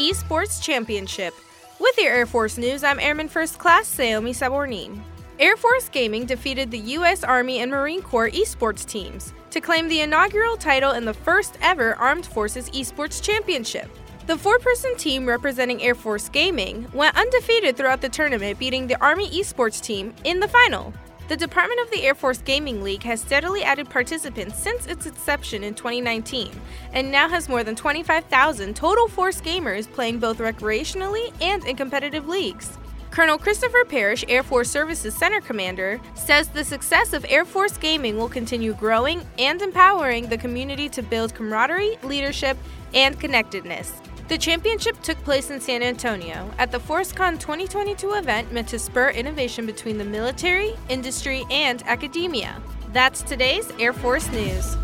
Esports Championship. With your Air Force news, I'm Airman First Class Saomi Sabornin. Air Force Gaming defeated the U.S. Army and Marine Corps esports teams to claim the inaugural title in the first ever Armed Forces Esports Championship. The four person team representing Air Force Gaming went undefeated throughout the tournament, beating the Army esports team in the final. The Department of the Air Force Gaming League has steadily added participants since its inception in 2019 and now has more than 25,000 total Force gamers playing both recreationally and in competitive leagues. Colonel Christopher Parrish, Air Force Services Center Commander, says the success of Air Force gaming will continue growing and empowering the community to build camaraderie, leadership, and connectedness. The championship took place in San Antonio at the ForceCon 2022 event meant to spur innovation between the military, industry, and academia. That's today's Air Force News.